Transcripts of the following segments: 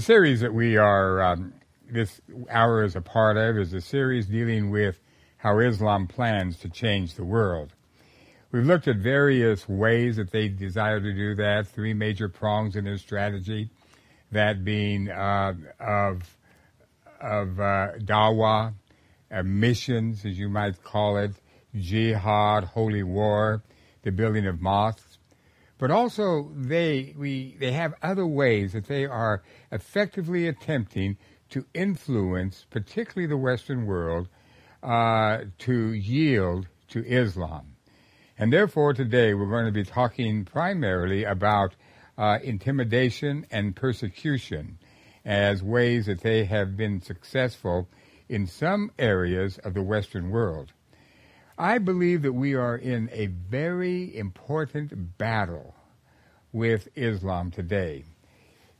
The series that we are, um, this hour is a part of, is a series dealing with how Islam plans to change the world. We've looked at various ways that they desire to do that, three major prongs in their strategy, that being uh, of, of uh, dawah, uh, missions, as you might call it, jihad, holy war, the building of mosques, but also they we they have other ways that they are effectively attempting to influence, particularly the Western world, uh, to yield to Islam. And therefore, today we're going to be talking primarily about uh, intimidation and persecution as ways that they have been successful in some areas of the Western world. I believe that we are in a very important battle with Islam today.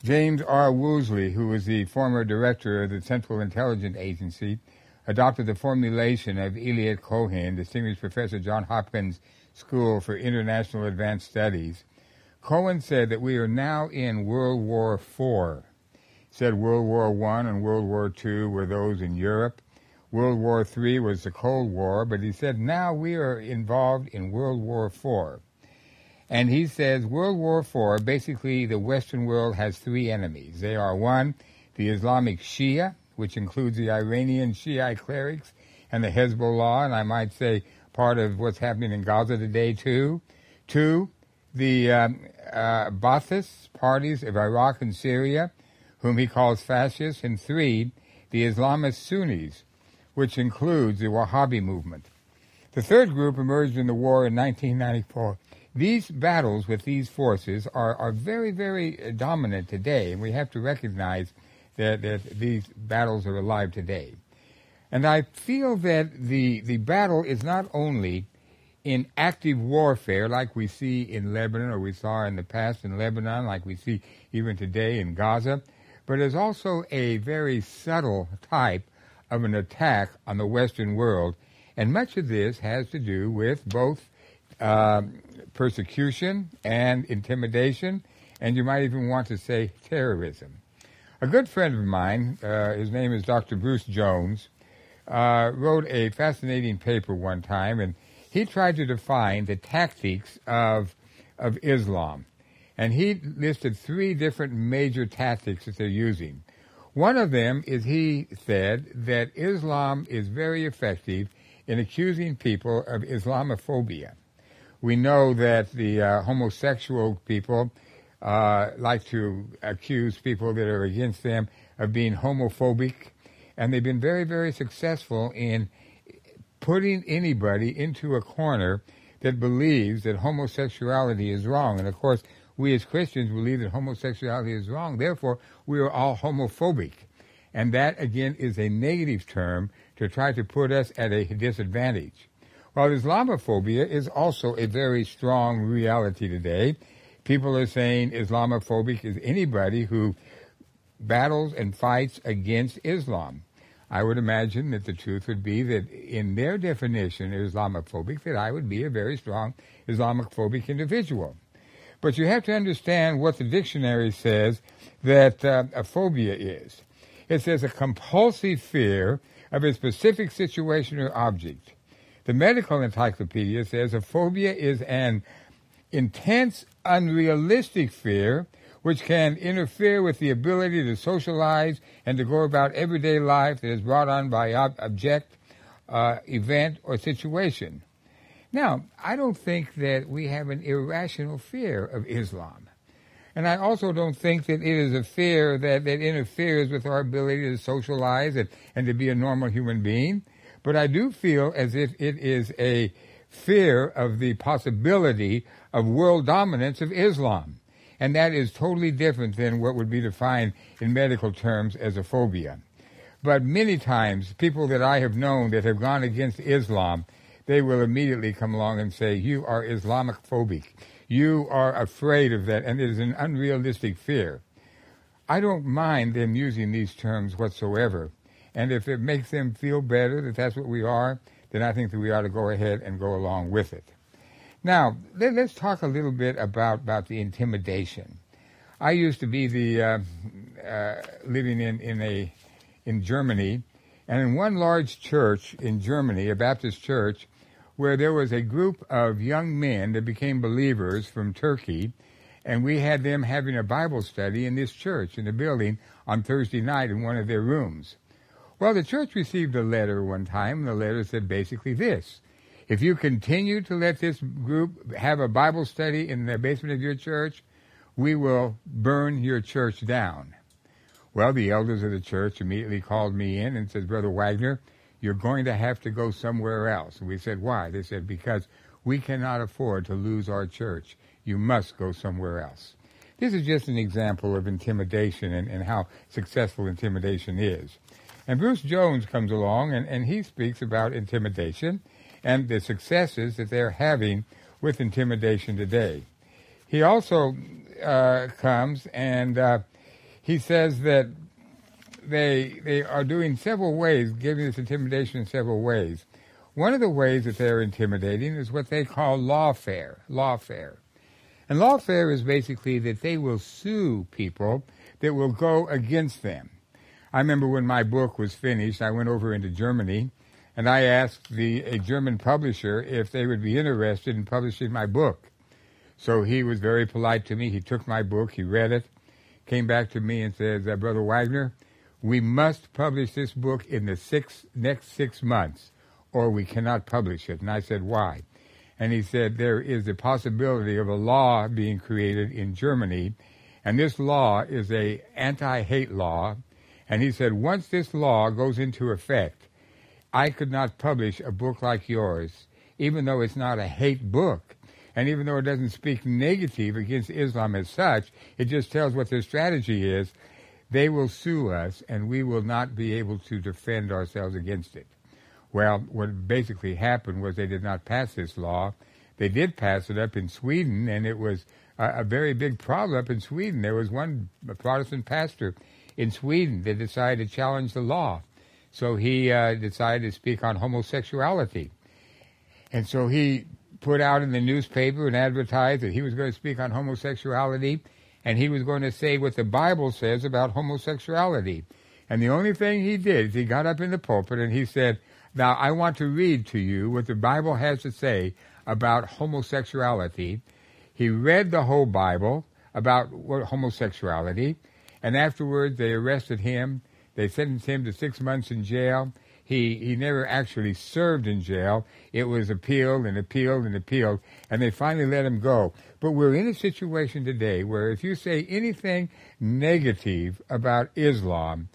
James R. Woolsey, who was the former director of the Central Intelligence Agency, adopted the formulation of Eliot Cohen, distinguished professor John Hopkins School for International Advanced Studies. Cohen said that we are now in World War IV. He said World War I and World War II were those in Europe. World War III was the Cold War, but he said now we are involved in World War IV. And he says World War IV, basically the Western world has three enemies. They are one, the Islamic Shia, which includes the Iranian Shiite clerics and the Hezbollah, and I might say part of what's happening in Gaza today too. Two, the um, uh, Ba'athist parties of Iraq and Syria, whom he calls fascists. And three, the Islamist Sunnis, which includes the Wahhabi movement. The third group emerged in the war in 1994. These battles with these forces are, are very, very uh, dominant today, and we have to recognize that, that these battles are alive today. And I feel that the, the battle is not only in active warfare like we see in Lebanon or we saw in the past in Lebanon, like we see even today in Gaza, but is also a very subtle type of an attack on the Western world. And much of this has to do with both um, persecution and intimidation, and you might even want to say terrorism. A good friend of mine, uh, his name is Dr. Bruce Jones, uh, wrote a fascinating paper one time, and he tried to define the tactics of of Islam, and he listed three different major tactics that they're using. One of them is he said that Islam is very effective in accusing people of Islamophobia. We know that the uh, homosexual people uh, like to accuse people that are against them of being homophobic, and they've been very, very successful in putting anybody into a corner that believes that homosexuality is wrong. And of course, we as Christians believe that homosexuality is wrong. Therefore, we are all homophobic. And that, again, is a negative term to try to put us at a disadvantage. While Islamophobia is also a very strong reality today, people are saying Islamophobic is anybody who battles and fights against Islam. I would imagine that the truth would be that in their definition of Islamophobic, that I would be a very strong Islamophobic individual. But you have to understand what the dictionary says that uh, a phobia is. It says a compulsive fear of a specific situation or object. The medical encyclopedia says a phobia is an intense, unrealistic fear which can interfere with the ability to socialize and to go about everyday life that is brought on by ob- object, uh, event, or situation. Now, I don't think that we have an irrational fear of Islam. And I also don't think that it is a fear that, that interferes with our ability to socialize and, and to be a normal human being. But I do feel as if it is a fear of the possibility of world dominance of Islam. And that is totally different than what would be defined in medical terms as a phobia. But many times, people that I have known that have gone against Islam they will immediately come along and say, You are Islamic phobic. You are afraid of that, and it is an unrealistic fear. I don't mind them using these terms whatsoever. And if it makes them feel better that that's what we are, then I think that we ought to go ahead and go along with it. Now, let, us talk a little bit about, about the intimidation. I used to be the uh, uh, living in, in a in Germany, and in one large church in Germany, a Baptist church, where there was a group of young men that became believers from Turkey, and we had them having a Bible study in this church in the building on Thursday night in one of their rooms. Well, the church received a letter one time, and the letter said basically this. If you continue to let this group have a Bible study in the basement of your church, we will burn your church down. Well, the elders of the church immediately called me in and said, Brother Wagner, you're going to have to go somewhere else. And we said, why? They said, because we cannot afford to lose our church. You must go somewhere else. This is just an example of intimidation and, and how successful intimidation is. And Bruce Jones comes along and, and he speaks about intimidation and the successes that they're having with intimidation today. He also uh, comes and uh, he says that they they are doing several ways, giving this intimidation in several ways. One of the ways that they're intimidating is what they call lawfare. Lawfare. And lawfare is basically that they will sue people that will go against them. I remember when my book was finished, I went over into Germany and I asked the a German publisher if they would be interested in publishing my book. So he was very polite to me. He took my book, he read it, came back to me and says, uh, Brother Wagner, we must publish this book in the six, next six months or we cannot publish it. And I said, why? And he said, there is a possibility of a law being created in Germany, and this law is a anti-hate law. And he said, once this law goes into effect, I could not publish a book like yours, even though it's not a hate book. And even though it doesn't speak negative against Islam as such, it just tells what their strategy is. They will sue us, and we will not be able to defend ourselves against it. Well, what basically happened was they did not pass this law. They did pass it up in Sweden, and it was a, a very big problem up in Sweden. There was one Protestant pastor in Sweden that decided to challenge the law. So he uh, decided to speak on homosexuality. And so he put out in the newspaper and advertised that he was going to speak on homosexuality and he was going to say what the Bible says about homosexuality. And the only thing he did is he got up in the pulpit and he said, Now I want to read to you what the Bible has to say about homosexuality. He read the whole Bible about homosexuality, and afterwards they arrested him. They sentenced him to six months in jail. He, he never actually served in jail. It was appealed and appealed and appealed, and they finally let him go. But we're in a situation today where if you say anything negative about Islam,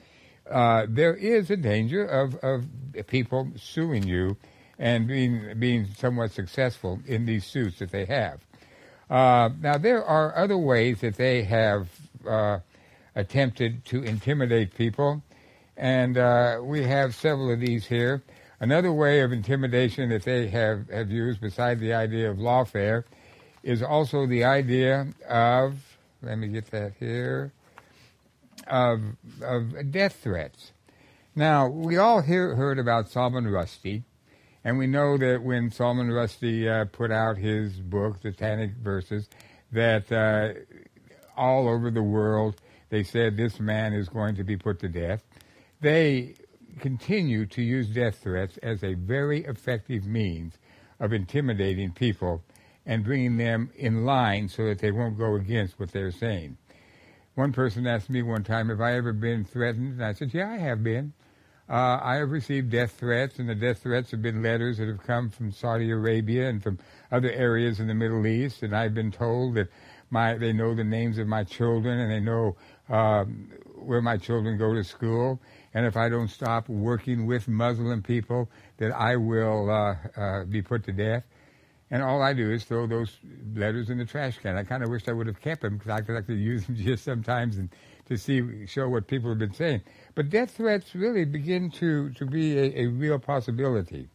uh, there is a danger of, of people suing you and being being somewhat successful in these suits that they have. Uh, now there are other ways that they have uh, attempted to intimidate people. And uh, we have several of these here. Another way of intimidation that they have, have used, besides the idea of lawfare, is also the idea of, let me get that here, of, of death threats. Now, we all hear, heard about Salman Rushdie, and we know that when Salman Rushdie uh, put out his book, Satanic Verses, that uh, all over the world they said this man is going to be put to death they continue to use death threats as a very effective means of intimidating people and bringing them in line so that they won't go against what they're saying. One person asked me one time, have I ever been threatened? And I said, yeah, I have been. Uh, I have received death threats, and the death threats have been letters that have come from Saudi Arabia and from other areas in the Middle East, and I've been told that my they know the names of my children and they know um, where my children go to school, and if I don't stop working with Muslim people, that I will uh, uh, be put to death. And all I do is throw those letters in the trash can. I kind of wish I would have kept them because I could actually use them just sometimes and to see show what people have been saying. But death threats really begin to to be a, a real possibility.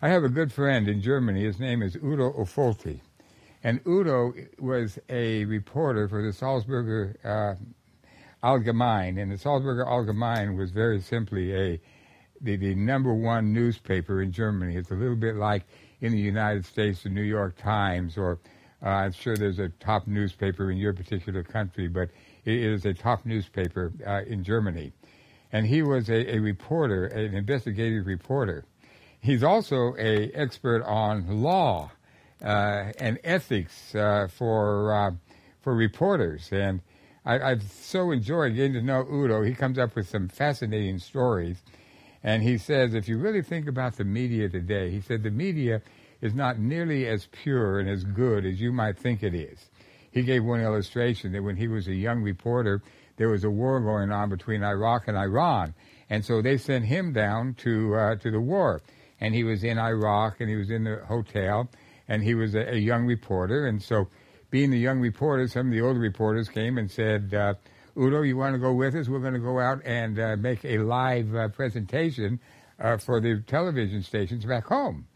I have a good friend in Germany. His name is Udo Ulfkotte. And Udo was a reporter for the Salzburger uh, Allgemein, and the Salzburger Allgemein was very simply a the, the number one newspaper in Germany. It's a little bit like in the United States, the New York Times, or uh, I'm sure there's a top newspaper in your particular country, but It is a top newspaper uh, in Germany. And he was a, a reporter, an investigative reporter. He's also a expert on law uh, and ethics uh, for uh, for reporters. And I, I've so enjoyed getting to know Udo. He comes up with some fascinating stories. And he says, if you really think about the media today, he said the media is not nearly as pure and as good as you might think it is. He gave one illustration that when he was a young reporter, there was a war going on between Iraq and Iran, and so they sent him down to uh, to the war. And he was in Iraq, and he was in the hotel, and he was a, a young reporter, and so being the young reporter, some of the older reporters came and said, uh, Udo, you want to go with us? We're going to go out and uh, make a live uh, presentation uh, for the television stations back home.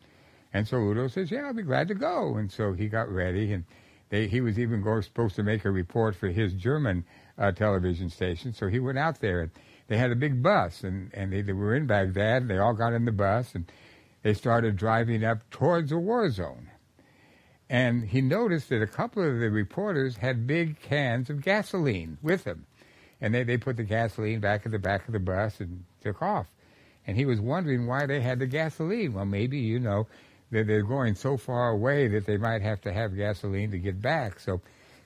And so Udo says, yeah, I'll be glad to go. And so he got ready, and they, he was even supposed to make a report for his German uh, television station. So he went out there, and they had a big bus, and, and they, they were in Baghdad, and they all got in the bus, and they started driving up towards a war zone. And he noticed that a couple of the reporters had big cans of gasoline with them. And they, they put the gasoline back in the back of the bus and took off. And he was wondering why they had the gasoline. Well, maybe, you know, they're, they're going so far away that they might have to have gasoline to get back. So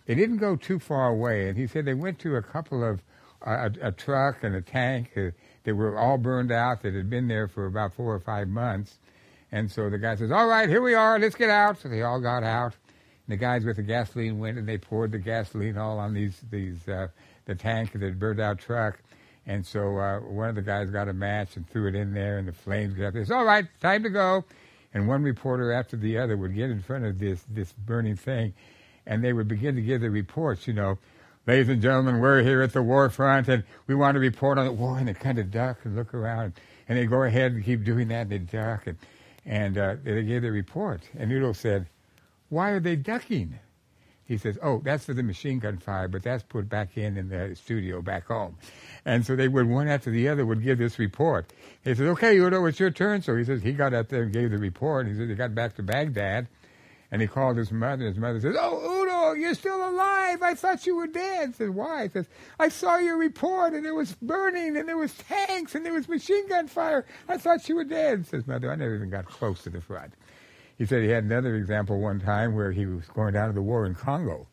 they didn't go too far away. And he said they went to a couple of, uh, a, a truck and a tank uh, that were all burned out that had been there for about four or five months. And so the guy says, all right, here we are, let's get out. So they all got out. And the guys with the gasoline went and they poured the gasoline all on these, these, uh, the tank of the burned out truck. And so uh, one of the guys got a match and threw it in there, and the flames got up. Said, all right, time to go. And one reporter after the other would get in front of this, this burning thing, and they would begin to give the reports, you know, ladies and gentlemen, we're here at the war front, and we want to report on the war, and they kind of duck and look around, and they go ahead and keep doing that, and they duck, and and uh, they gave the report. And Udo said, Why are they ducking? He says, Oh, that's for the machine gun fire, but that's put back in in the studio back home. And so they would, one after the other, would give this report. He says, Okay, Udo, it's your turn. So he says, he got up there and gave the report. He said, he got back to Baghdad. And he called his mother. His mother says, "Oh, Udo, you're still alive. I thought you were dead." He says, "Why?" Says, "I saw your report, and it was burning, and there was tanks, and there was machine gun fire. I thought you were dead." Says, "Mother, I never even got close to the front." He said he had another example one time where he was going down to the war in Congo,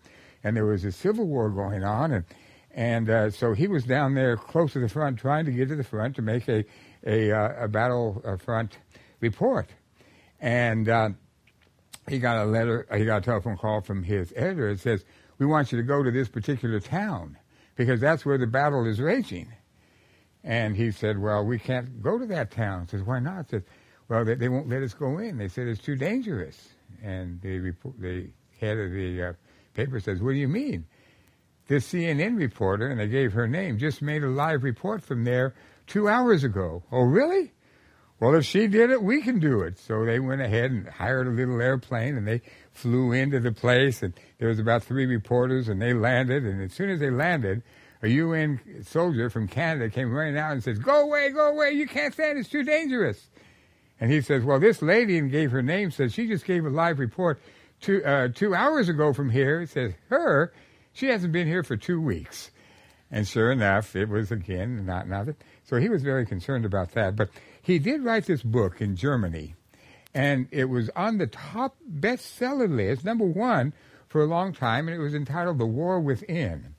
and there was a civil war going on, and and uh, so he was down there close to the front, trying to get to the front to make a a, uh, a battle uh, front report, and. Uh, he got a letter, he got a telephone call from his editor. It says, "We want you to go to this particular town because that's where the battle is raging." And he said, "Well, we can't go to that town." He says, "Why not?" He says, "Well, they, they, won't let us go in. They said it's too dangerous." And the the head of the uh, paper says, "What do you mean?" This CNN reporter, and they gave her name, just made a live report from there two hours ago. Oh, really? Well, if she did it, we can do it. So they went ahead and hired a little airplane and they flew into the place and there was about three reporters and they landed and as soon as they landed, a UN soldier from Canada came running out and says, go away, go away, you can't stand, it's too dangerous. And he says, well, this lady and gave her name, says she just gave a live report two, uh, two hours ago from here. He says, her, she hasn't been here for two weeks. And sure enough, it was again not nothing. So he was very concerned about that. But he did write this book in Germany, and it was on the top bestseller list, number one, for a long time, and it was entitled The War Within.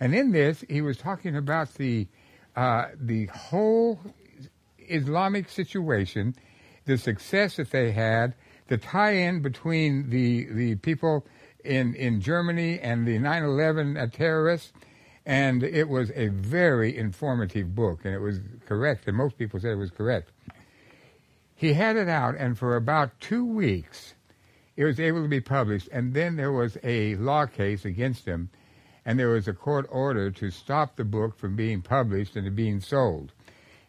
And in this, he was talking about the uh, the whole Islamic situation, the success that they had, the tie-in between the the people in in Germany and the 9/11 terrorists, and it was a very informative book, and it was correct, and most people said it was correct. He had it out, and for about two weeks, it was able to be published, and then there was a law case against him, and there was a court order to stop the book from being published and being sold.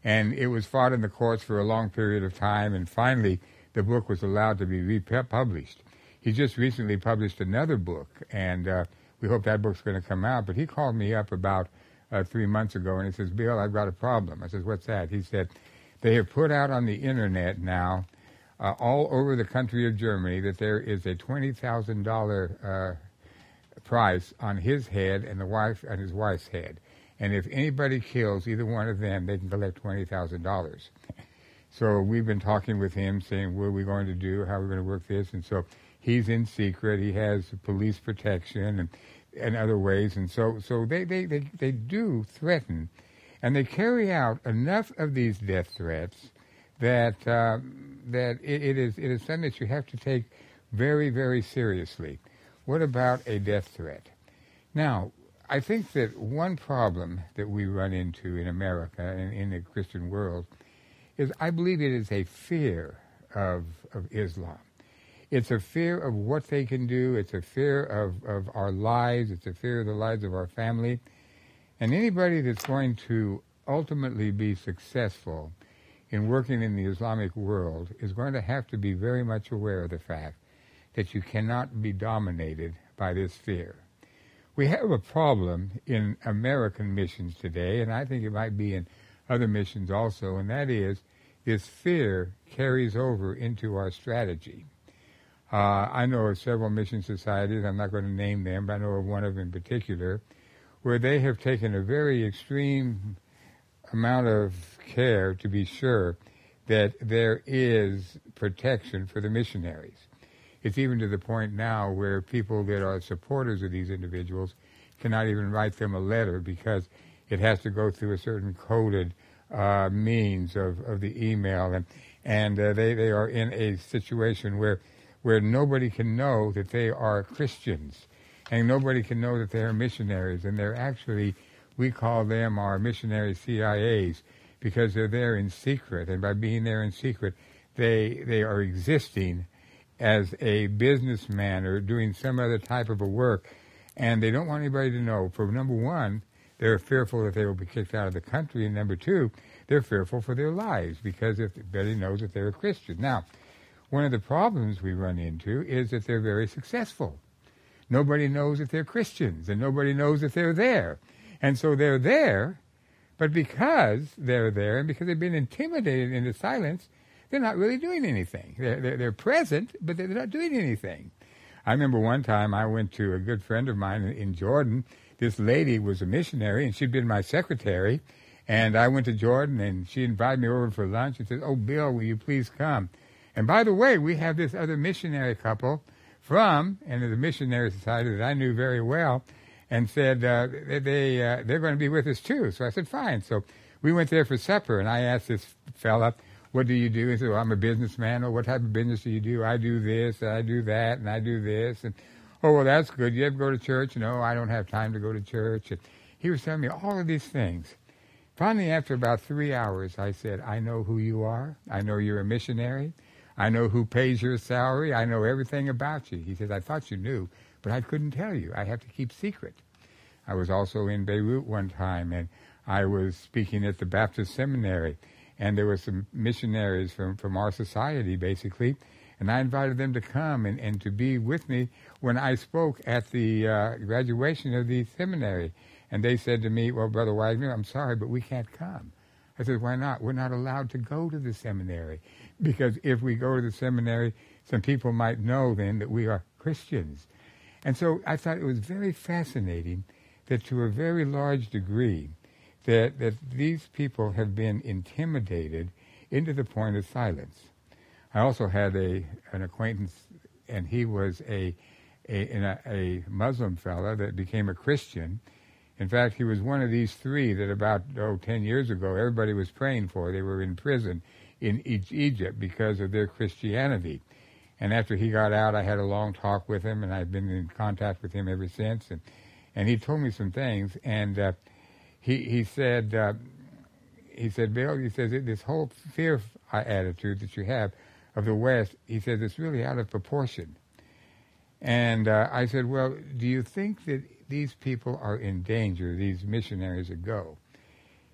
And it was fought in the courts for a long period of time, and finally, the book was allowed to be republished. He just recently published another book, and uh, we hope that book's going to come out. But he called me up about uh, three months ago and he says, Bill, I've got a problem. I says, what's that? He said, they have put out on the internet now, uh, all over the country of Germany, that there is a $20,000 uh, price on his head and the wife on his wife's head. And if anybody kills either one of them, they can collect twenty thousand dollars. So we've been talking with him, saying what are we going to do, how are we going to work this, and so he's in secret. He has police protection and and other ways, and so so they they they, they do threaten, and they carry out enough of these death threats that uh, that it, it is it is something that you have to take very very seriously. What about a death threat? Now, I think that one problem that we run into in America and in the Christian world is I believe it is a fear of, of Islam. It's a fear of what they can do. It's a fear of, of our lives. It's a fear of the lives of our family. And anybody that's going to ultimately be successful in working in the Islamic world is going to have to be very much aware of the fact that you cannot be dominated by this fear. We have a problem in American missions today, and I think it might be in other missions also, and that is this fear carries over into our strategy. Uh, I know of several mission societies, I'm not going to name them, but I know of one of them in particular, where they have taken a very extreme amount of care to be sure that there is protection for the missionaries. It's even to the point now where people that are supporters of these individuals cannot even write them a letter because it has to go through a certain coded uh, means of, of the email, and and uh, they they are in a situation where where nobody can know that they are Christians, and nobody can know that they are missionaries, and they're actually we call them our missionary CIAs because they're there in secret, and by being there in secret, they they are existing as a businessman or doing some other type of a work, and they don't want anybody to know. For number one, they're fearful that they will be kicked out of the country, and number two, they're fearful for their lives because if everybody knows that they're a Christian. Now, one of the problems we run into is that they're very successful. Nobody knows that they're Christians, and nobody knows that they're there. And so they're there, but because they're there and because they've been intimidated into silence, they're not really doing anything. They're, they're, they're present, but they're not doing anything. I remember one time I went to a good friend of mine in Jordan. This lady was a missionary, and she'd been my secretary. And I went to Jordan, and she invited me over for lunch and said, "Oh, Bill, will you please come?" And by the way, we have this other missionary couple from and the missionary society that I knew very well, and said uh, they uh, they're going to be with us too. So I said, "Fine." So we went there for supper, and I asked this fella, what do you do? He said, well, I'm a businessman. Oh, what type of business do you do? I do this, I do that, and I do this. And, oh, well, that's good. You ever go to church? No, I don't have time to go to church. And he was telling me all of these things. Finally, after about three hours, I said, I know who you are. I know you're a missionary. I know who pays your salary. I know everything about you. He says, I thought you knew, but I couldn't tell you. I have to keep secret. I was also in Beirut one time, and I was speaking at the Baptist Seminary and there were some missionaries from, from our society, basically, and I invited them to come and, and to be with me when I spoke at the uh, graduation of the seminary. And they said to me, well, Brother Wagner, I'm sorry, but we can't come. I said, why not? We're not allowed to go to the seminary. Because if we go to the seminary, some people might know then that we are Christians. And so I thought it was very fascinating that to a very large degree, that, that these people have been intimidated into the point of silence. I also had a an acquaintance, and he was a a, a, Muslim fellow that became a Christian. In fact, he was one of these three that about oh ten years ago everybody was praying for. They were in prison in Egypt because of their Christianity. And after he got out, I had a long talk with him, and I've been in contact with him ever since. And and he told me some things, and uh, he he said uh, he said Bill he says this whole fear attitude that you have of the West he says it's really out of proportion. And uh, I said, well, do you think that these people are in danger? These missionaries that go.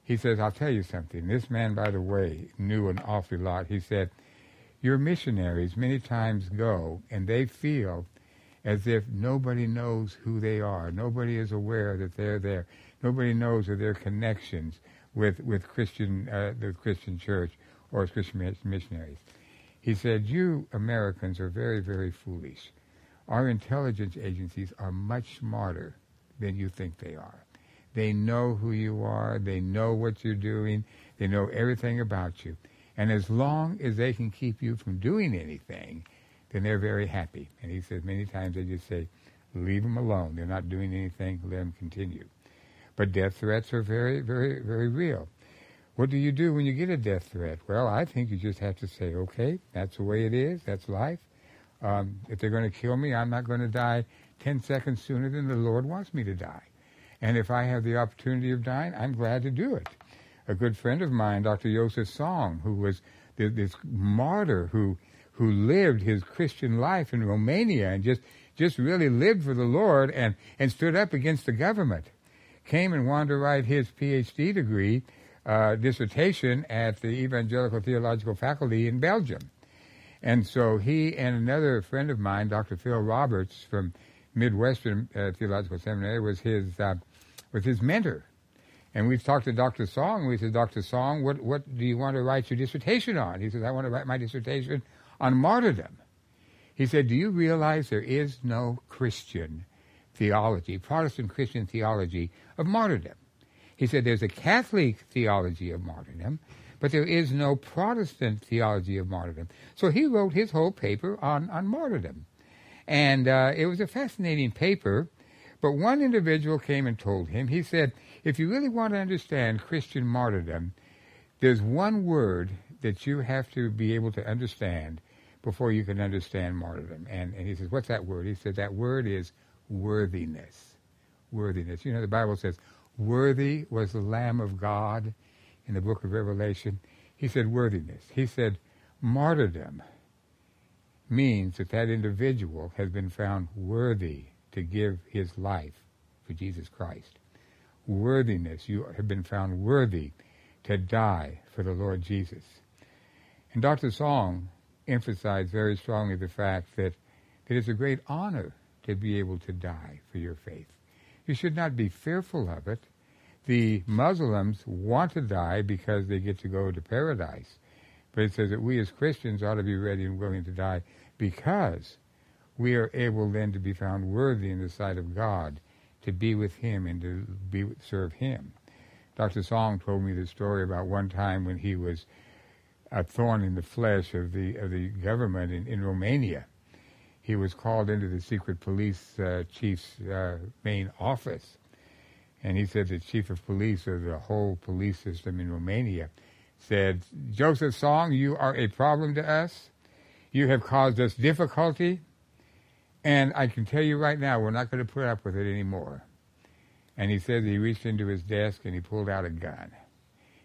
He says, I'll tell you something. This man, by the way, knew an awful lot. He said, your missionaries many times go and they feel as if nobody knows who they are. Nobody is aware that they're there. Nobody knows of their connections with with Christian uh, the Christian church or Christian missionaries. He said, "You Americans are very very foolish. our intelligence agencies are much smarter than you think they are. They know who you are. They know what you're doing. They know everything about you. And as long as they can keep you from doing anything, then they're very happy. And he says many times they just say, leave them alone. They're not doing anything. Let them continue. But death threats are very, very, very real. What do you do when you get a death threat? Well, I think you just have to say, okay, that's the way it is. That's life. Um, if they're going to kill me, I'm not going to die 10 seconds sooner than the Lord wants me to die. And if I have the opportunity of dying, I'm glad to do it. A good friend of mine, Dr. Joseph Ton, who was this martyr who who lived his Christian life in Romania and just just really lived for the Lord and, and stood up against the government, came and wanted to write his PhD degree uh, dissertation at the Evangelical Theological Faculty in Belgium. And so he and another friend of mine, Dr. Phil Roberts from Midwestern uh, Theological Seminary, was his uh, was his mentor. And we've talked to Dr. Ton. We said, Dr. Ton, what what do you want to write your dissertation on? He says, I want to write my dissertation on martyrdom. He said, Do you realize there is no Christian theology, Protestant Christian theology of martyrdom? He said, There's a Catholic theology of martyrdom, but there is no Protestant theology of martyrdom. So he wrote his whole paper on, on martyrdom. And uh, it was a fascinating paper. But one individual came and told him, he said, if you really want to understand Christian martyrdom, there's one word that you have to be able to understand before you can understand martyrdom. And, and he says, what's that word? He said, that word is worthiness. Worthiness. You know, the Bible says, worthy was the Lamb of God in the book of Revelation, he said worthiness. He said martyrdom means that that individual has been found worthy to give his life for Jesus Christ. Worthiness, you have been found worthy to die for the Lord Jesus. And Dr. Ton emphasized very strongly the fact that, that it's a great honor to be able to die for your faith. You should not be fearful of it the Muslims want to die because they get to go to paradise. But it says that we as Christians ought to be ready and willing to die because we are able then to be found worthy in the sight of God to be with Him and to be serve Him. Dr. Ton told me the story about one time when he was a thorn in the flesh of the of the government in, in Romania. He was called into the secret police uh, chief's uh, main office, and he said the chief of police of the whole police system in Romania said, Joseph Ton, you are a problem to us. You have caused us difficulty. And I can tell you right now, we're not going to put up with it anymore. And he said he reached into his desk and he pulled out a gun.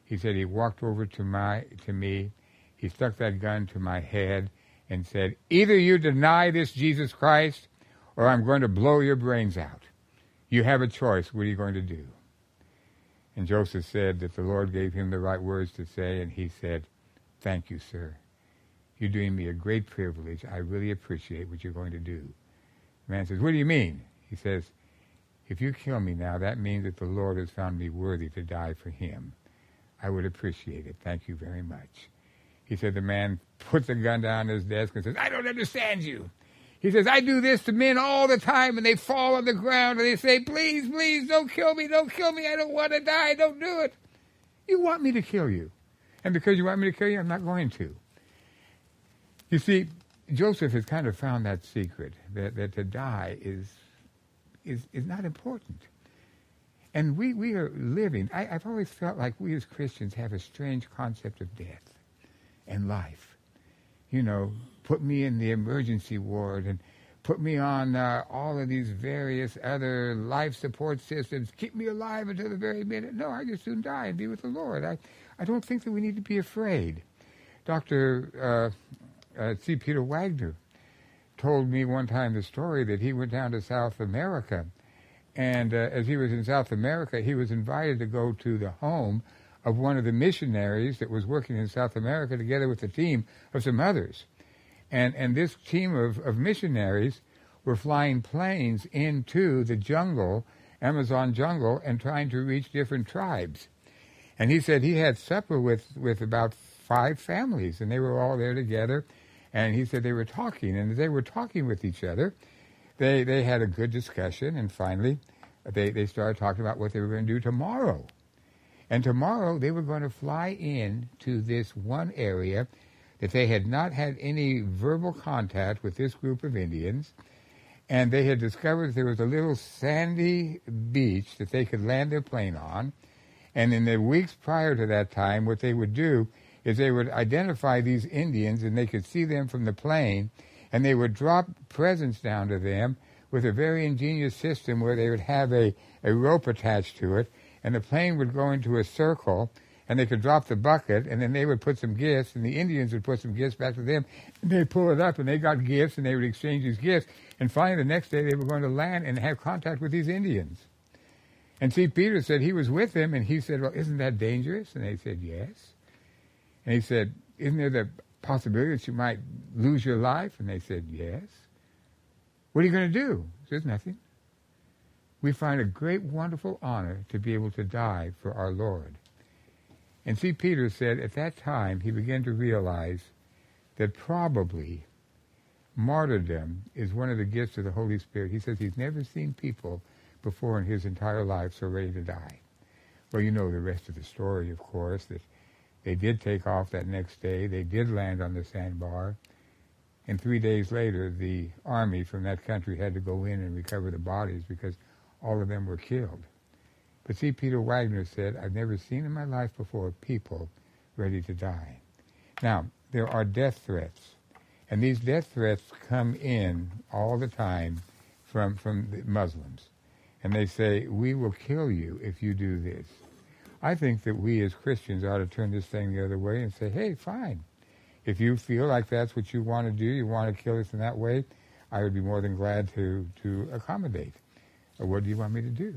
He said he walked over to my to me, he stuck that gun to my head and said, Either you deny this Jesus Christ or I'm going to blow your brains out. You have a choice. What are you going to do? And Joseph said that the Lord gave him the right words to say, and he said, Thank you, sir. You're doing me a great privilege. I really appreciate what you're going to do. The man says, What do you mean? He says, If you kill me now, that means that the Lord has found me worthy to die for him. I would appreciate it. Thank you very much. He said, The man puts the gun down on his desk and says, I don't understand you. He says, I do this to men all the time, and they fall on the ground and they say, Please, please, don't kill me, don't kill me, I don't want to die, don't do it. You want me to kill you. And because you want me to kill you, I'm not going to. You see, Joseph has kind of found that secret that, that to die is, is, is not important. And we, we are living, I, I've always felt like we as Christians have a strange concept of death and life. You know, put me in the emergency ward and put me on uh, all of these various other life support systems, keep me alive until the very minute. No, I just soon die and be with the Lord. I, I don't think that we need to be afraid. Dr. Uh, uh, C. Peter Wagner told me one time the story that he went down to South America. And uh, as he was in South America, he was invited to go to the home of one of the missionaries that was working in South America together with a team of some others. And, and this team of, of missionaries were flying planes into the jungle, Amazon jungle, and trying to reach different tribes. And he said he had supper with, with about five families, and they were all there together. And he said they were talking, and they were talking with each other, they, they had a good discussion, and finally, they, they started talking about what they were going to do tomorrow. And tomorrow, they were going to fly in to this one area that they had not had any verbal contact with this group of Indians, and they had discovered there was a little sandy beach that they could land their plane on. And in the weeks prior to that time, what they would do is they would identify these Indians, and they could see them from the plane, and they would drop presents down to them with a very ingenious system where they would have a, a rope attached to it, and the plane would go into a circle, and they could drop the bucket, and then they would put some gifts, and the Indians would put some gifts back to them, and they'd pull it up, and they got gifts, and they would exchange these gifts, and finally the next day they were going to land and have contact with these Indians. And C. Peter said he was with them, and he said, well, isn't that dangerous? And they said, yes. And he said, isn't there the possibility that you might lose your life? And they said, yes. What are you going to do? He says, nothing. We find a great, wonderful honor to be able to die for our Lord. And C. Peter said at that time he began to realize that probably martyrdom is one of the gifts of the Holy Spirit. He says he's never seen people before in his entire life so ready to die. Well, you know the rest of the story, of course, that they did take off that next day. They did land on the sandbar. And three days later, the army from that country had to go in and recover the bodies because all of them were killed. But C. Peter Wagner said, I've never seen in my life before people ready to die. Now, there are death threats. And these death threats come in all the time from, from the Muslims. And they say, we will kill you if you do this. I think that we as Christians ought to turn this thing the other way and say, hey, fine. If you feel like that's what you want to do, you want to kill us in that way, I would be more than glad to, to accommodate. What do you want me to do?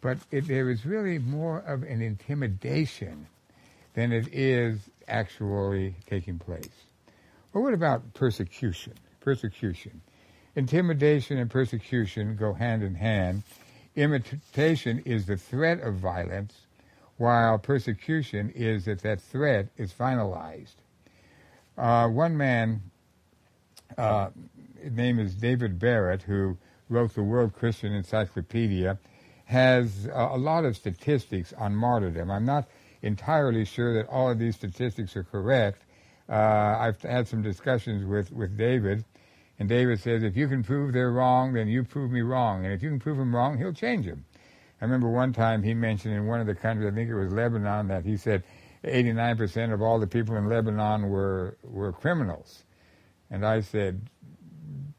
But it, there is really more of an intimidation than it is actually taking place. Well, what about persecution? Persecution. Intimidation and persecution go hand in hand. Imitation is the threat of violence, while persecution is that that threat is finalized. Uh, one man, uh, his name is David Barrett, who wrote the World Christian Encyclopedia, has uh, a lot of statistics on martyrdom. I'm not entirely sure that all of these statistics are correct. Uh, I've had some discussions with, with David, and David says, if you can prove they're wrong, then you prove me wrong. And if you can prove them wrong, he'll change them. I remember one time he mentioned in one of the countries, I think it was Lebanon, that he said 89% of all the people in Lebanon were, were criminals. And I said,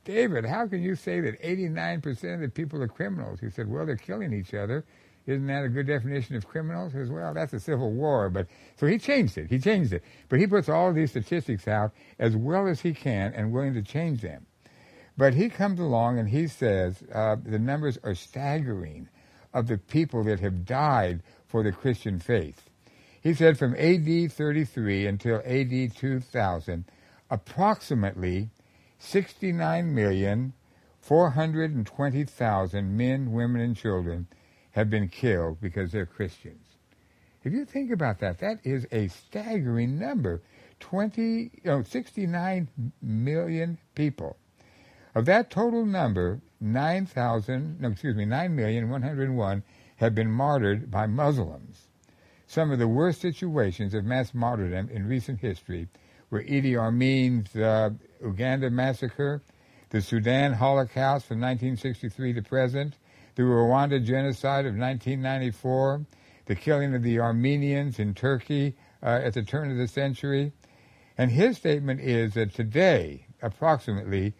David, how can you say that 89% of the people are criminals? He said, well, they're killing each other. Isn't that a good definition of criminals? He says, well, that's a civil war. But so he changed it. He changed it. But he puts all these statistics out as well as he can and willing to change them. But he comes along and he says uh, the numbers are staggering of the people that have died for the Christian faith. He said from AD 33 until AD 2000, approximately 69,420,000 men, women, and children have been killed because they're Christians. If you think about that, that is a staggering number. 20, oh, 69 million people. Of that total number, 9,000, no, excuse me, 9,101 have been martyred by Muslims. Some of the worst situations of mass martyrdom in recent history were Idi Amin's uh, Uganda massacre, the Sudan Holocaust from 1963 to present, the Rwanda genocide of 1994, the killing of the Armenians in Turkey uh, at the turn of the century. And his statement is that today, approximately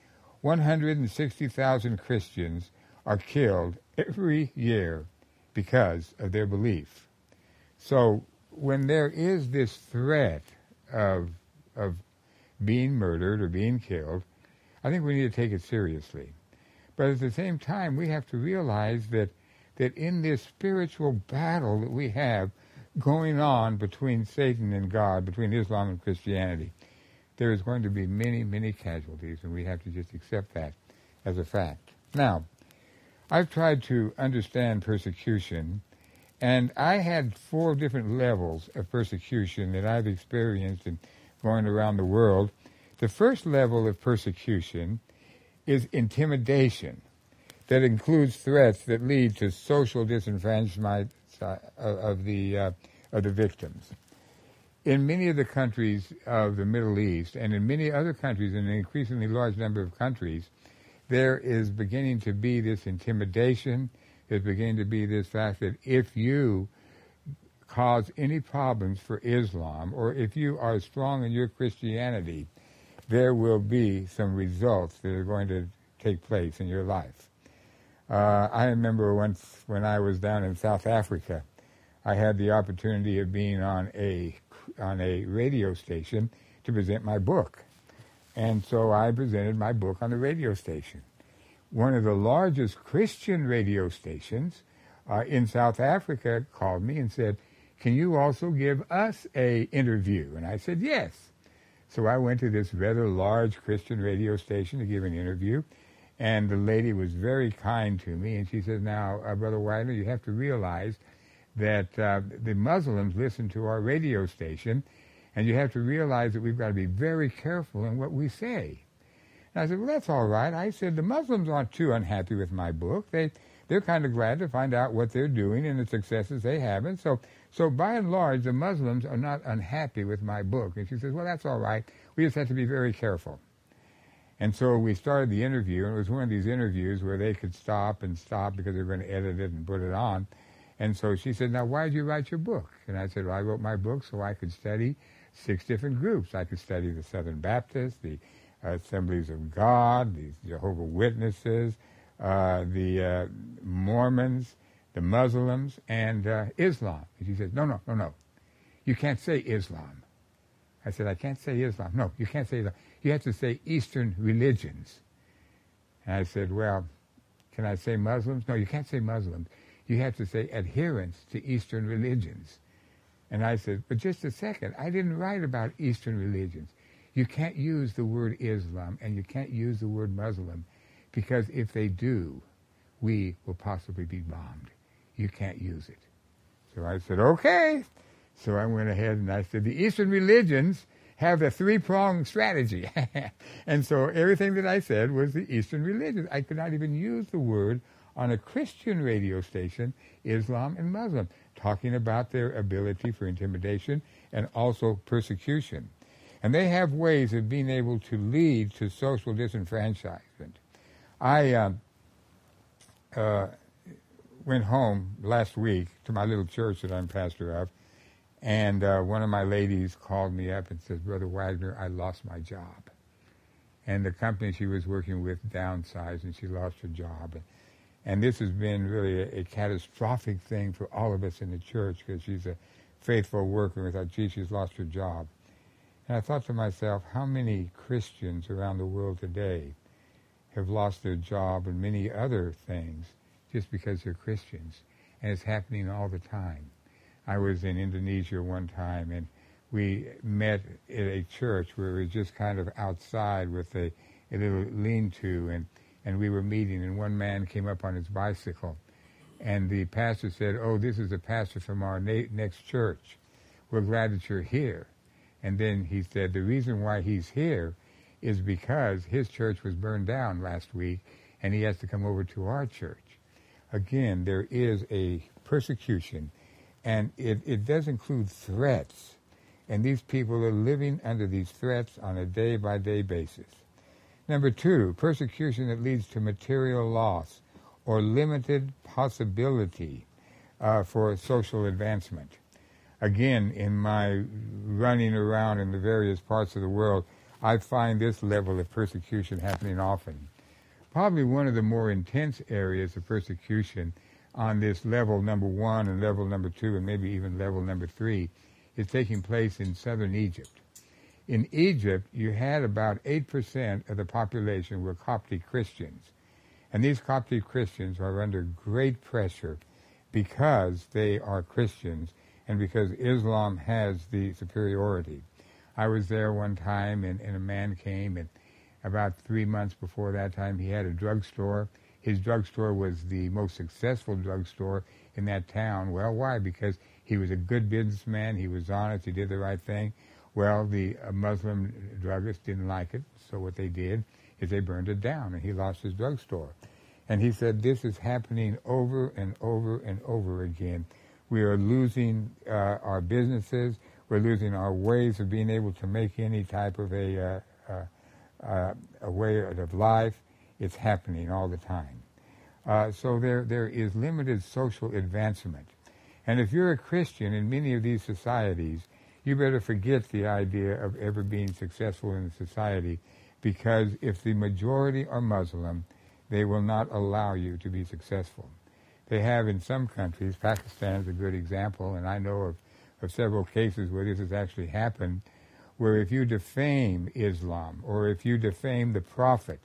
160,000 Christians are killed every year because of their belief. So when there is this threat of, of being murdered or being killed, I think we need to take it seriously. But at the same time, we have to realize that, that in this spiritual battle that we have going on between Satan and God, between Islam and Christianity, there is going to be many, many casualties, and we have to just accept that as a fact. Now, I've tried to understand persecution, and I had four different levels of persecution that I've experienced in going around the world. The first level of persecution is intimidation that includes threats that lead to social disenfranchisement of the uh, of the victims. In many of the countries of the Middle East and in many other countries, in an increasingly large number of countries, there is beginning to be this intimidation. There's beginning to be this fact that if you cause any problems for Islam or if you are strong in your Christianity, there will be some results that are going to take place in your life. Uh, I remember once when I was down in South Africa, I had the opportunity of being on a on a radio station to present my book, and so I presented my book on the radio station. One of the largest Christian radio stations uh, in South Africa called me and said, "Can you also give us a interview?" And I said, "Yes." So I went to this rather large Christian radio station to give an interview. And the lady was very kind to me, and she said, "Now, uh, Brother Wagner, you have to realize that uh, the Muslims listen to our radio station, and you have to realize that we've got to be very careful in what we say." And I said, "Well, that's all right." I said, "The Muslims aren't too unhappy with my book. They they're kind of glad to find out what they're doing and the successes they have, and so so by and large, the Muslims are not unhappy with my book." And she says, "Well, that's all right. We just have to be very careful." And so we started the interview, and it was one of these interviews where they could stop and stop because they were going to edit it and put it on. And so she said, Now, why did you write your book? And I said, Well, I wrote my book so I could study six different groups. I could study the Southern Baptists, the Assemblies of God, the Jehovah Witnesses, uh, the uh, Mormons, the Muslims, and uh, Islam. And she said, No, no, no, no. You can't say Islam. I said, I can't say Islam. No, you can't say Islam you have to say Eastern religions. And I said, well, can I say Muslims? No, you can't say Muslims. You have to say adherence to Eastern religions. And I said, but just a second, I didn't write about Eastern religions. You can't use the word Islam and you can't use the word Muslim because if they do, we will possibly be bombed. You can't use it. So I said, okay. So I went ahead and I said, the Eastern religions have a three pronged strategy. and so everything that I said was the Eastern religions. I could not even use the word on a Christian radio station, Islam and Muslim, talking about their ability for intimidation and also persecution. And they have ways of being able to lead to social disenfranchisement. I uh, uh, went home last week to my little church that I'm pastor of, and uh, one of my ladies called me up and said, Brother Wagner, I lost my job. And the company she was working with downsized and she lost her job. And, and this has been really a, a, catastrophic thing for all of us in the church because she's a faithful worker. I thought, gee, she's lost her job. And I thought to myself, how many Christians around the world today have lost their job and many other things just because they're Christians? And it's happening all the time. I was in Indonesia one time, and we met at a church where it was just kind of outside with a, a little lean-to, and, and we were meeting, and one man came up on his bicycle, and the pastor said, oh, this is a pastor from our na- next church. We're glad that you're here. And then he said, the reason why he's here is because his church was burned down last week, and he has to come over to our church. Again, there is a persecution and it, it does include threats. And these people are living under these threats on a day by day basis. Number two, persecution that leads to material loss or limited possibility uh, for social advancement. Again, in my running around in the various parts of the world, I find this level of persecution happening often. Probably one of the more intense areas of persecution on this level number one and level number two and maybe even level number three is taking place in southern Egypt. In Egypt, you had about 8% of the population were Coptic Christians. And these Coptic Christians are under great pressure because they are Christians and because Islam has the superiority. I was there one time and, and a man came and about three months before that time he had a drugstore his drugstore was the most successful drugstore in that town. Well, why? Because he was a good businessman. He was honest. He did the right thing. Well, the Muslim druggist didn't like it, so what they did is they burned it down, and he lost his drugstore. And he said, this is happening over and over and over again. We are losing uh, our businesses. We're losing our ways of being able to make any type of a, uh, uh, uh a way of life. It's happening all the time. Uh, so there, there is limited social advancement. And if you're a Christian in many of these societies, you better forget the idea of ever being successful in society because if the majority are Muslim, they will not allow you to be successful. They have in some countries, Pakistan is a good example, and I know of, of several cases where this has actually happened, where if you defame Islam or if you defame the Prophet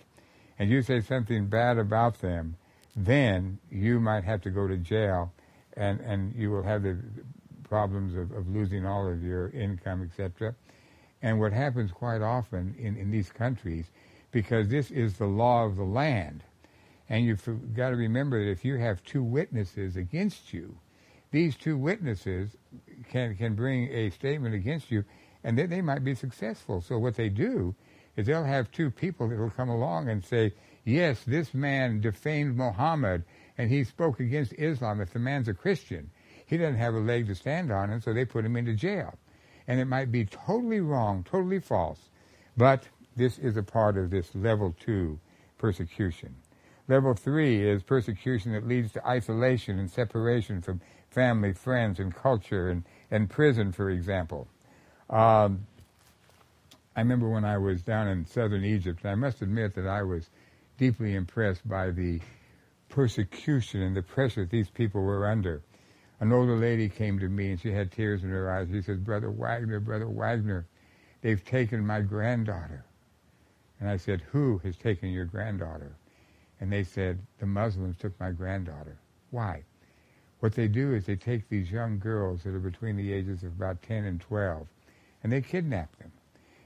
and you say something bad about them, then you might have to go to jail and, and you will have the problems of, of losing all of your income, etc. And what happens quite often in, in these countries, because this is the law of the land, and you've got to remember that if you have two witnesses against you, these two witnesses can, can bring a statement against you, and then they might be successful. So what they do is they'll have two people that will come along and say, yes, this man defamed Muhammad and he spoke against Islam. If the man's a Christian, he doesn't have a leg to stand on, and so they put him into jail. And it might be totally wrong, totally false, but this is a part of this level two persecution. Level three is persecution that leads to isolation and separation from family, friends, and culture, and, and prison, for example. Um, I remember when I was down in southern Egypt, and I must admit that I was deeply impressed by the persecution and the pressure these people were under. An older lady came to me and she had tears in her eyes. She said, Brother Wagner, Brother Wagner, they've taken my granddaughter. And I said, Who has taken your granddaughter? And they said, the Muslims took my granddaughter. Why? What they do is they take these young girls that are between the ages of about 10 and 12, and they kidnap them.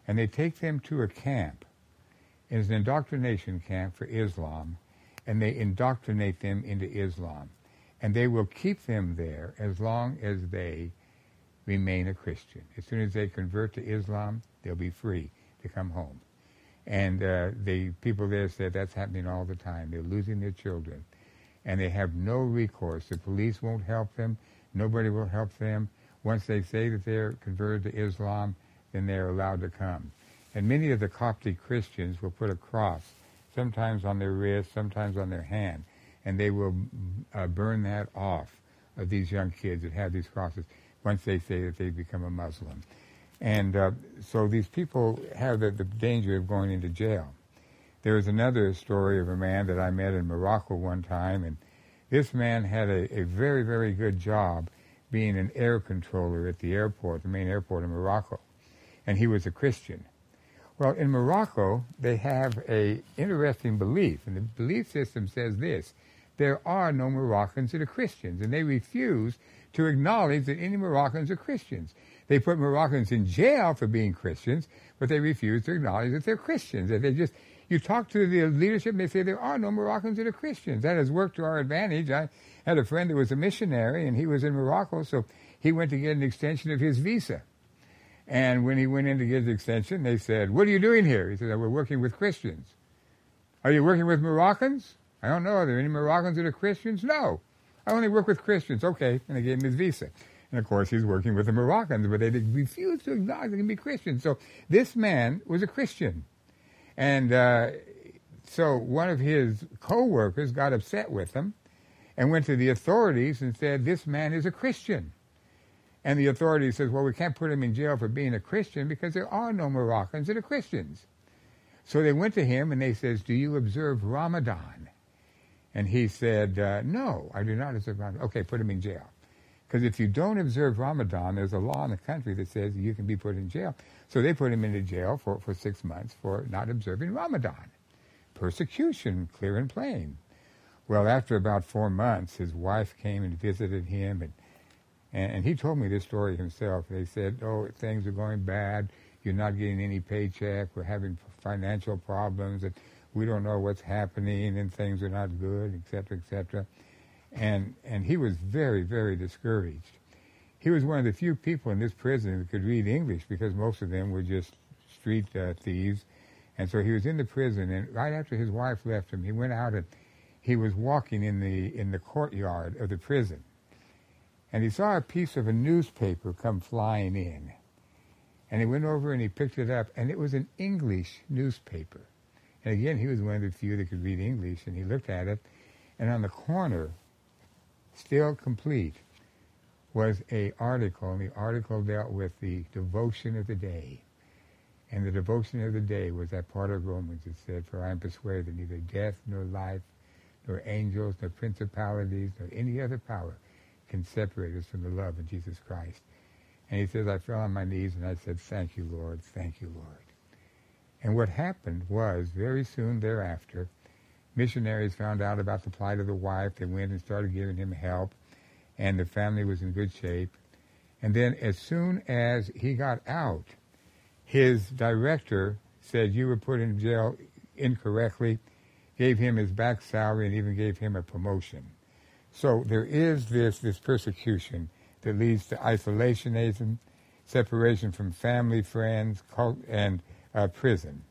And they take them to a camp. It's an indoctrination camp for Islam, and they indoctrinate them into Islam. And they will keep them there as long as they remain a Christian. As soon as they convert to Islam, they'll be free to come home. And uh, the people there said that's happening all the time. They're losing their children. And they have no recourse. The police won't help them. Nobody will help them. Once they say that they're converted to Islam, then they're allowed to come. And many of the Coptic Christians will put a cross, sometimes on their wrist, sometimes on their hand, and they will uh, burn that off of these young kids that have these crosses once they say that they become a Muslim. And uh, so these people have the, the danger of going into jail. There was another story of a man that I met in Morocco one time, and this man had a, a very, very good job being an air controller at the airport, the main airport in Morocco. And he was a Christian. Well, in Morocco, they have a interesting belief, and the belief system says this: there are no Moroccans that are Christians, and they refuse to acknowledge that any Moroccans are Christians. They put Moroccans in jail for being Christians, but they refuse to acknowledge that they're Christians. That they just you talk to the leadership, and they say there are no Moroccans that are Christians. That has worked to our advantage. I had a friend that was a missionary, and he was in Morocco, so he went to get an extension of his visa. And when he went in to get the extension, they said, "What are you doing here?" He said, "We're working with Christians." Are you working with Moroccans? I don't know. Are there any Moroccans that are Christians? No. I only work with Christians. Okay. And they gave him his visa. And of course, he's working with the Moroccans, but they refuse to acknowledge they can be Christians. So this man was a Christian. And uh, so one of his co-workers got upset with him and went to the authorities and said, this man is a Christian. And the authorities says, well, we can't put him in jail for being a Christian because there are no Moroccans that are Christians. So they went to him and they says, do you observe Ramadan? And he said, uh, no, I do not observe Ramadan. Okay, put him in jail. Because if you don't observe Ramadan, there's a law in the country that says you can be put in jail. So they put him into jail for, for six months for not observing Ramadan. Persecution, clear and plain. Well, after about four months, his wife came and visited him, and, and, and he told me this story himself. They said, oh, things are going bad. You're not getting any paycheck. We're having financial problems, and we don't know what's happening, and things are not good, etc., etc and and he was very very discouraged. He was one of the few people in this prison who could read English because most of them were just street uh, thieves And so he was in the prison, and right after his wife left him, he went out and he was walking in the in the courtyard of the prison, and he saw a piece of a newspaper come flying in, and he went over and he picked it up, and it was an English newspaper, and again he was one of the few that could read English, and he looked at it, and on the corner, still complete, was a article, and the article dealt with the devotion of the day. And the devotion of the day was that part of Romans that said, For I am persuaded that neither death nor life, nor angels, nor principalities, nor any other power can separate us from the love of Jesus Christ. And he says, I fell on my knees and I said, Thank you, Lord, thank you, Lord. And what happened was, very soon thereafter, missionaries found out about the plight of the wife. They went and started giving him help, and the family was in good shape. And then as soon as he got out, his director said you were put in jail incorrectly, gave him his back salary, and even gave him a promotion. So there is this, this persecution that leads to isolationism, separation from family, friends, cult, and prison.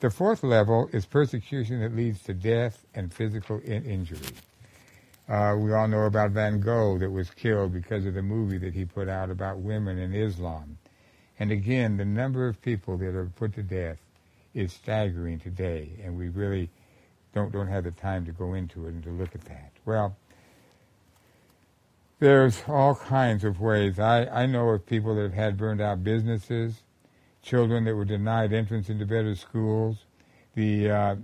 The fourth level is persecution that leads to death and physical in- injury. Uh, we all know about Van Gogh that was killed because of the movie that he put out about women in Islam. And again, the number of people that are put to death is staggering today, and we really don't don't have the time to go into it and to look at that. Well, there's all kinds of ways. I, I know of people that have had burned out businesses, children that were denied entrance into better schools, the uh,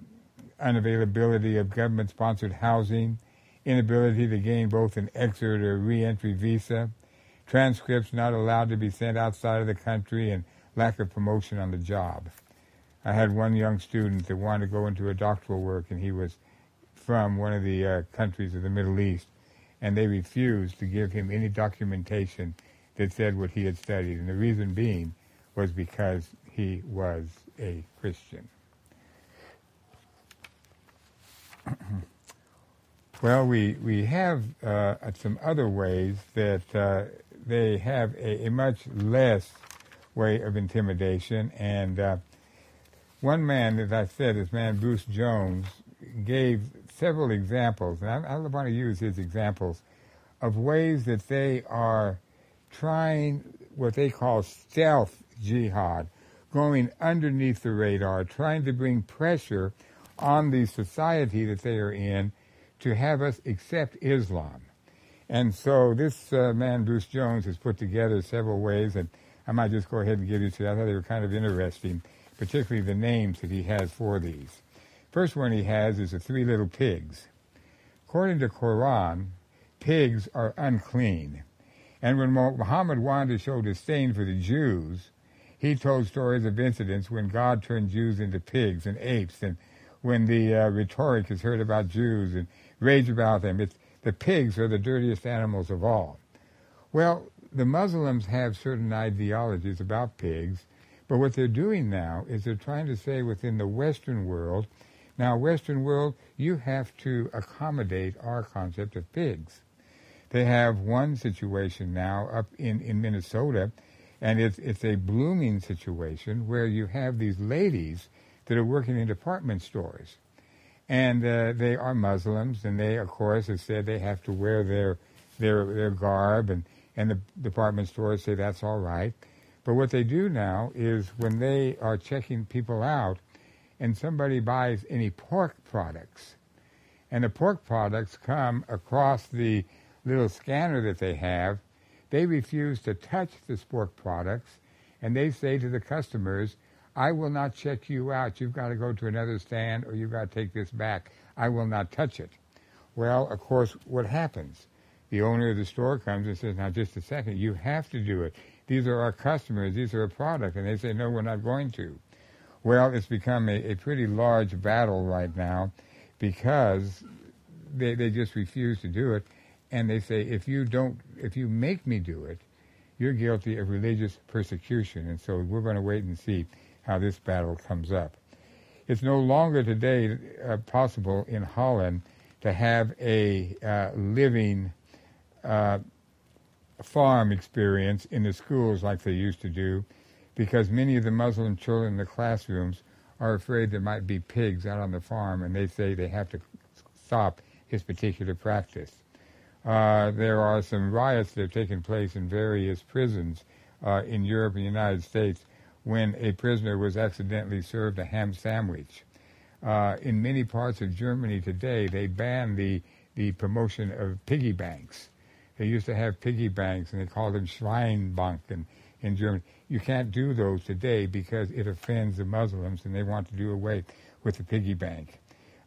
unavailability of government-sponsored housing, inability to gain both an exit or reentry visa, transcripts not allowed to be sent outside of the country, and lack of promotion on the job. I had one young student that wanted to go into a doctoral work, and he was from one of the uh, countries of the Middle East, and they refused to give him any documentation that said what he had studied, and the reason being was because he was a Christian. well, we we have uh, some other ways that uh, they have a, a, much less way of intimidation. And uh, one man, as I said, this man Bruce Jones, gave several examples, and I, I want to use his examples of ways that they are trying what they call stealth jihad, going underneath the radar, trying to bring pressure on the society that they are in to have us accept Islam. And so this uh, man, Bruce Jones, has put together several ways, and I might just go ahead and give you to. I thought they were kind of interesting, particularly the names that he has for these. First one he has is the three little pigs. According to Quran, pigs are unclean. And when Muhammad wanted to show disdain for the Jews, he told stories of incidents when God turned Jews into pigs and apes, and when the uh, rhetoric is heard about Jews and rage about them. It's, the pigs are the dirtiest animals of all. Well, the Muslims have certain ideologies about pigs, but what they're doing now is they're trying to say within the Western world, now, Western world, you have to accommodate our concept of pigs. They have one situation now up in, in Minnesota, and it's, it's a blooming situation where you have these ladies that are working in department stores and uh, they are Muslims, and they, of course, have said they have to wear their their their garb, and and the department stores say that's all right. But what they do now is when they are checking people out, and somebody buys any pork products, and the pork products come across the little scanner that they have, they refuse to touch the pork products, and they say to the customers, I will not check you out. You've got to go to another stand or you've got to take this back. I will not touch it. Well, of course, what happens? The owner of the store comes and says, now just a second, you have to do it. These are our customers. These are a product. And they say, no, we're not going to. Well, it's become a, a pretty large battle right now because they, they just refuse to do it. And they say, if you don't, if you make me do it, you're guilty of religious persecution. And so we're going to wait and see how this battle comes up. It's no longer today uh, possible in Holland to have a uh, living uh, farm experience in the schools like they used to do because many of the Muslim children in the classrooms are afraid there might be pigs out on the farm, and they say they have to stop this particular practice. Uh, there are some riots that have taken place in various prisons uh, in Europe and the United States when a prisoner was accidentally served a ham sandwich. Uh, in many parts of Germany today, they ban the, the promotion of piggy banks. They used to have piggy banks, and they called them Schweinbank in, in Germany. You can't do those today because it offends the Muslims, and they want to do away with the piggy bank.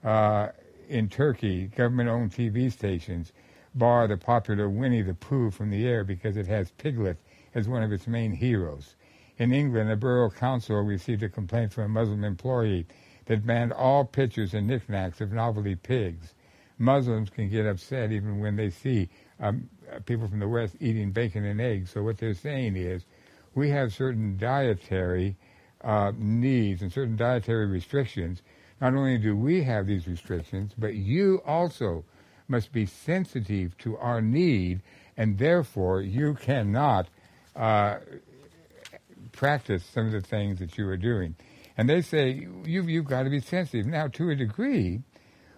Uh, in Turkey, government-owned TV stations bar the popular Winnie the Pooh from the air because it has Piglet as one of its main heroes. In England, a borough council received a complaint from a Muslim employee that banned all pictures and knickknacks of novelty pigs. Muslims can get upset even when they see um, people from the West eating bacon and eggs. So what they're saying is, we have certain dietary uh, needs and certain dietary restrictions. Not only do we have these restrictions, but you also must be sensitive to our need, and therefore you cannot uh, practice some of the things that you are doing. And they say you've, you've got to be sensitive. Now, to a degree,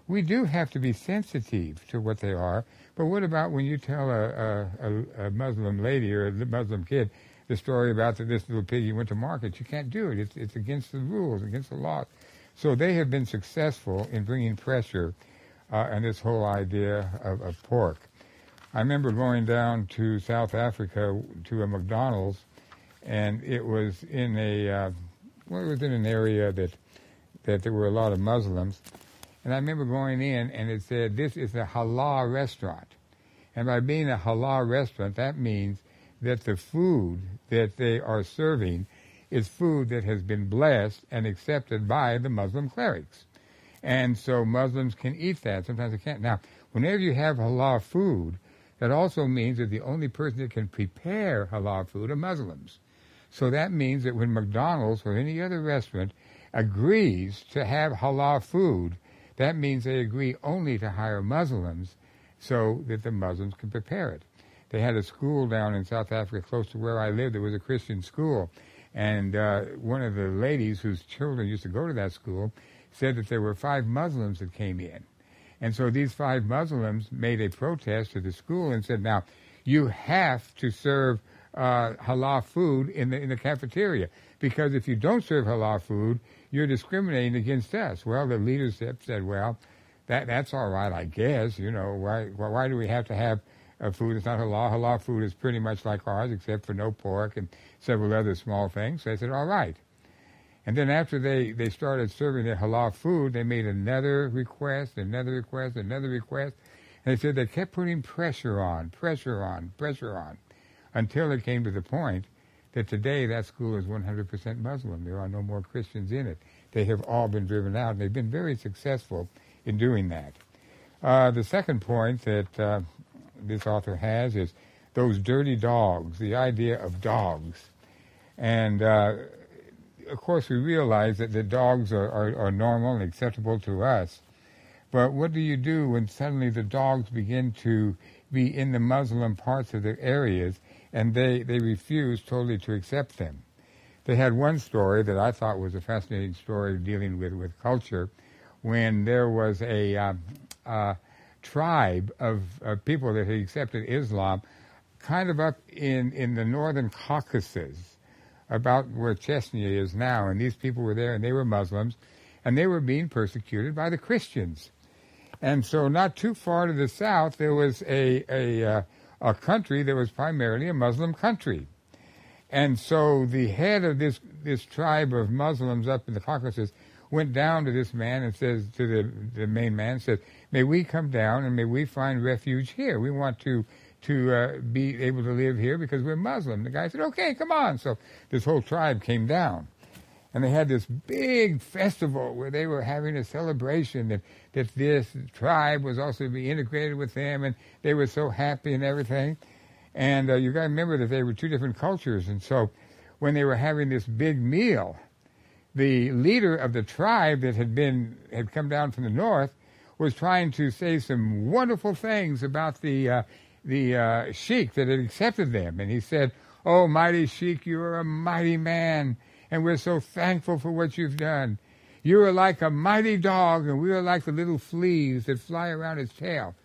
we do have to be sensitive to what they are. But what about when you tell a, a, a Muslim lady or a Muslim kid the story about that this little piggy went to market? You can't do it. It's, it's against the rules, against the law. So they have been successful in bringing pressure uh, and this whole idea of, of pork. I remember going down to South Africa to a McDonald's, and it was in a uh, well, it was in an area that that there were a lot of Muslims, and I remember going in, and it said this is a halal restaurant, and by being a halal restaurant, that means that the food that they are serving is food that has been blessed and accepted by the Muslim clerics. And so Muslims can eat that. Sometimes they can't. Now, whenever you have halal food, that also means that the only person that can prepare halal food are Muslims. So that means that when McDonald's or any other restaurant agrees to have halal food, that means they agree only to hire Muslims so that the Muslims can prepare it. They had a school down in South Africa close to where I lived. There was a Christian school. And uh, one of the ladies whose children used to go to that school said that there were five Muslims that came in. And so these five Muslims made a protest to the school and said, now, you have to serve uh, halal food in the, in the cafeteria. Because if you don't serve halal food, you're discriminating against us. Well, the leadership said, well, that, that's all right, I guess. You know, why, why do we have to have uh, food that's not halal? Halal food is pretty much like ours, except for no pork and several other small things. So said, all right. And then after they, they started serving the halal food, they made another request, another request, another request. And they said they kept putting pressure on, pressure on, pressure on, until it came to the point that today that school is 100% Muslim. There are no more Christians in it. They have all been driven out, and they've been very successful in doing that. Uh, the second point that uh, this author has is those dirty dogs, the idea of dogs. And uh, of course, we realize that the dogs are, are, are normal and acceptable to us. But what do you do when suddenly the dogs begin to be in the Muslim parts of the areas and they, they refuse totally to accept them? They had one story that I thought was a fascinating story dealing with, with culture when there was a uh, uh, tribe of uh, people that had accepted Islam kind of up in, in the northern Caucasus about where Chechnya is now, and these people were there, and they were Muslims, and they were being persecuted by the Christians. And so, not too far to the south, there was a a, uh, a country that was primarily a Muslim country. And so, the head of this this tribe of Muslims up in the Caucasus went down to this man and says to the the main man says, "May we come down and may we find refuge here? We want to to uh, be able to live here because we're Muslim. The guy said, okay, come on. So this whole tribe came down. And they had this big festival where they were having a celebration that, that this tribe was also to be integrated with them, and they were so happy and everything. And uh, you got to remember that they were two different cultures, and so when they were having this big meal, the leader of the tribe that had been had come down from the north was trying to say some wonderful things about the uh, the uh, sheik that had accepted them, and he said, "Oh, mighty sheik, you are a mighty man, and we're so thankful for what you've done." You are like a mighty dog, and we are like the little fleas that fly around his tail.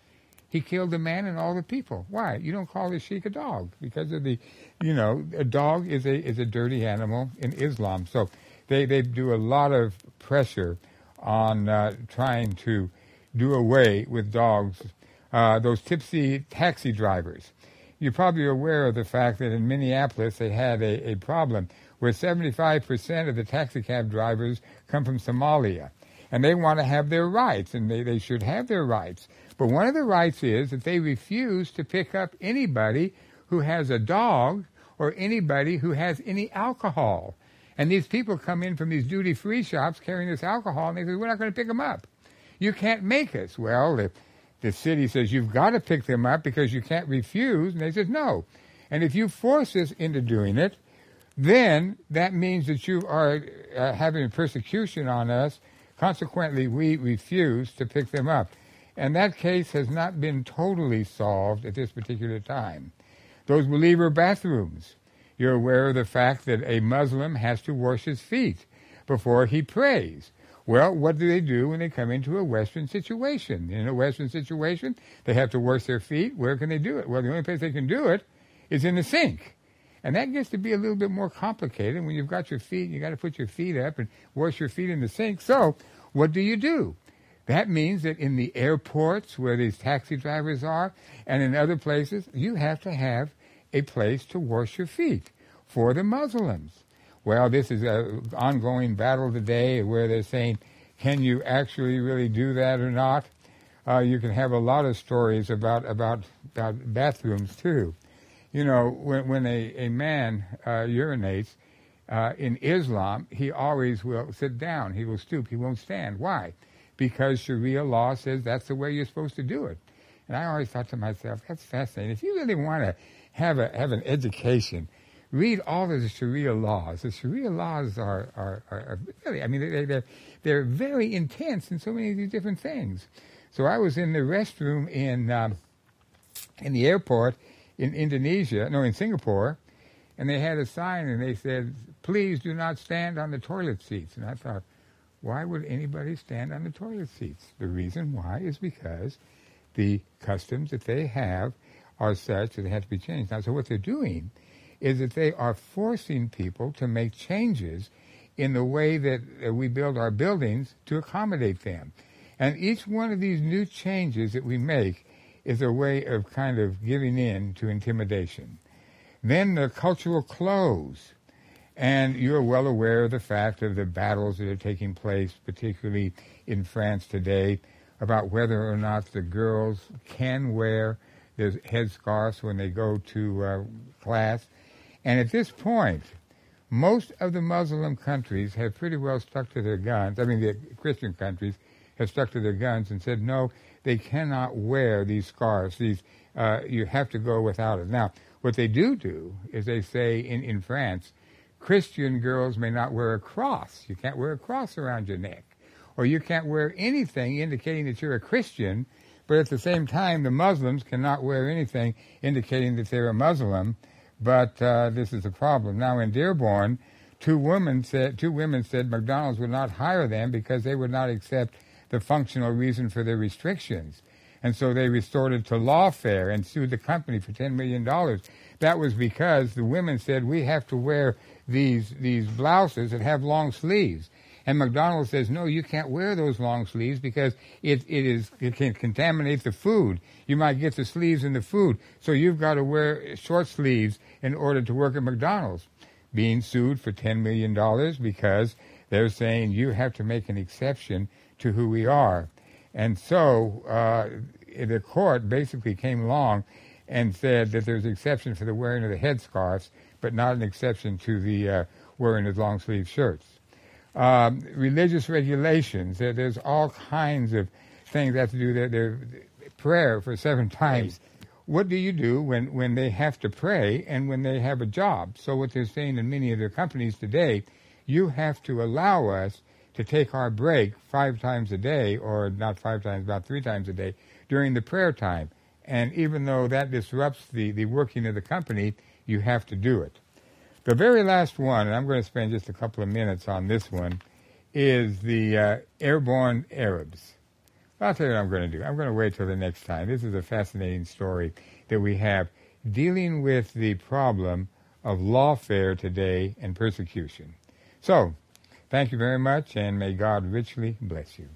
He killed the man and all the people. Why? You don't call the sheik a dog because of the, you know, a dog is a is a dirty animal in Islam. So they they do a lot of pressure on uh, trying to do away with dogs. Uh, those tipsy taxi drivers. You're probably aware of the fact that in Minneapolis they had a, a problem where 75% of the taxi cab drivers come from Somalia. And they want to have their rights, and they, they should have their rights. But one of the rights is that they refuse to pick up anybody who has a dog or anybody who has any alcohol. And these people come in from these duty free shops carrying this alcohol, and they say, We're not going to pick them up. You can't make us. Well, the, the city says, You've got to pick them up because you can't refuse. And they says, No. And if you force us into doing it, then that means that you are uh, having persecution on us. Consequently, we refuse to pick them up. And that case has not been totally solved at this particular time. Those believer bathrooms. You're aware of the fact that a Muslim has to wash his feet before he prays. Well, what do they do when they come into a Western situation? In a Western situation, they have to wash their feet. Where can they do it? Well, the only place they can do it is in the sink. And that gets to be a little bit more complicated when you've got your feet, you got to put your feet up and wash your feet in the sink. So, what do you do? That means that in the airports where these taxi drivers are and in other places, you have to have a place to wash your feet for the Muslims. Well, this is an ongoing battle today where they're saying, can you actually really do that or not? Uh, you can have a lot of stories about, about, about bathrooms too. You know, when, when a, a man uh, urinates, uh, in Islam, he always will sit down. He will stoop. He won't stand. Why? because Sharia law says that's the way you're supposed to do it. And I always thought to myself, that's fascinating. If you really want to have a have an education, read all of the Sharia laws. The Sharia laws are are, are, are really, I mean, they, they're they're very intense in so many of these different things. So I was in the restroom in um, in the airport in Indonesia, no, in Singapore, and they had a sign and they said, "Please do not stand on the toilet seats." And I thought why would anybody stand on the toilet seats? The reason why is because the customs that they have are such that they have to be changed. Now, so what they're doing is that they are forcing people to make changes in the way that we build our buildings to accommodate them. And each one of these new changes that we make is a way of kind of giving in to intimidation. Then the cultural clothes and you're well aware of the fact of the battles that are taking place, particularly in France today, about whether or not the girls can wear their headscarves when they go to uh, class. And at this point, most of the Muslim countries have pretty well stuck to their guns. I mean, the Christian countries have stuck to their guns and said, no, they cannot wear these scarves. These, uh, you have to go without it. Now, what they do do is they say in, in France, Christian girls may not wear a cross. You can't wear a cross around your neck. Or you can't wear anything indicating that you're a Christian, but at the same time, the Muslims cannot wear anything indicating that they're a Muslim. But uh, this is a problem. Now, in Dearborn, two women said two women said McDonald's would not hire them because they would not accept the functional reason for their restrictions. And so they resorted to lawfare and sued the company for $10 million. That was because the women said, we have to wear these these blouses that have long sleeves. And McDonald's says, no, you can't wear those long sleeves because it, it is it can contaminate the food. You might get the sleeves in the food. So you've got to wear short sleeves in order to work at McDonald's. Being sued for $10 million because they're saying you have to make an exception to who we are. And so uh, the court basically came along and said that there's an exception for the wearing of the headscarves but not an exception to the uh, wearing of long sleeve shirts. Um, religious regulations. There, there's all kinds of things that have to do. Their, their prayer for seven times. What do you do when, when they have to pray and when they have a job? So what they're saying in many of their companies today, you have to allow us to take our break five times a day, or not five times, about three times a day, during the prayer time. And even though that disrupts the, the working of the company, you have to do it. The very last one, and I'm going to spend just a couple of minutes on this one, is the uh, airborne Arabs. I'll tell you what I'm going to do. I'm going to wait till the next time. This is a fascinating story that we have dealing with the problem of lawfare today and persecution. So, thank you very much, and may God richly bless you.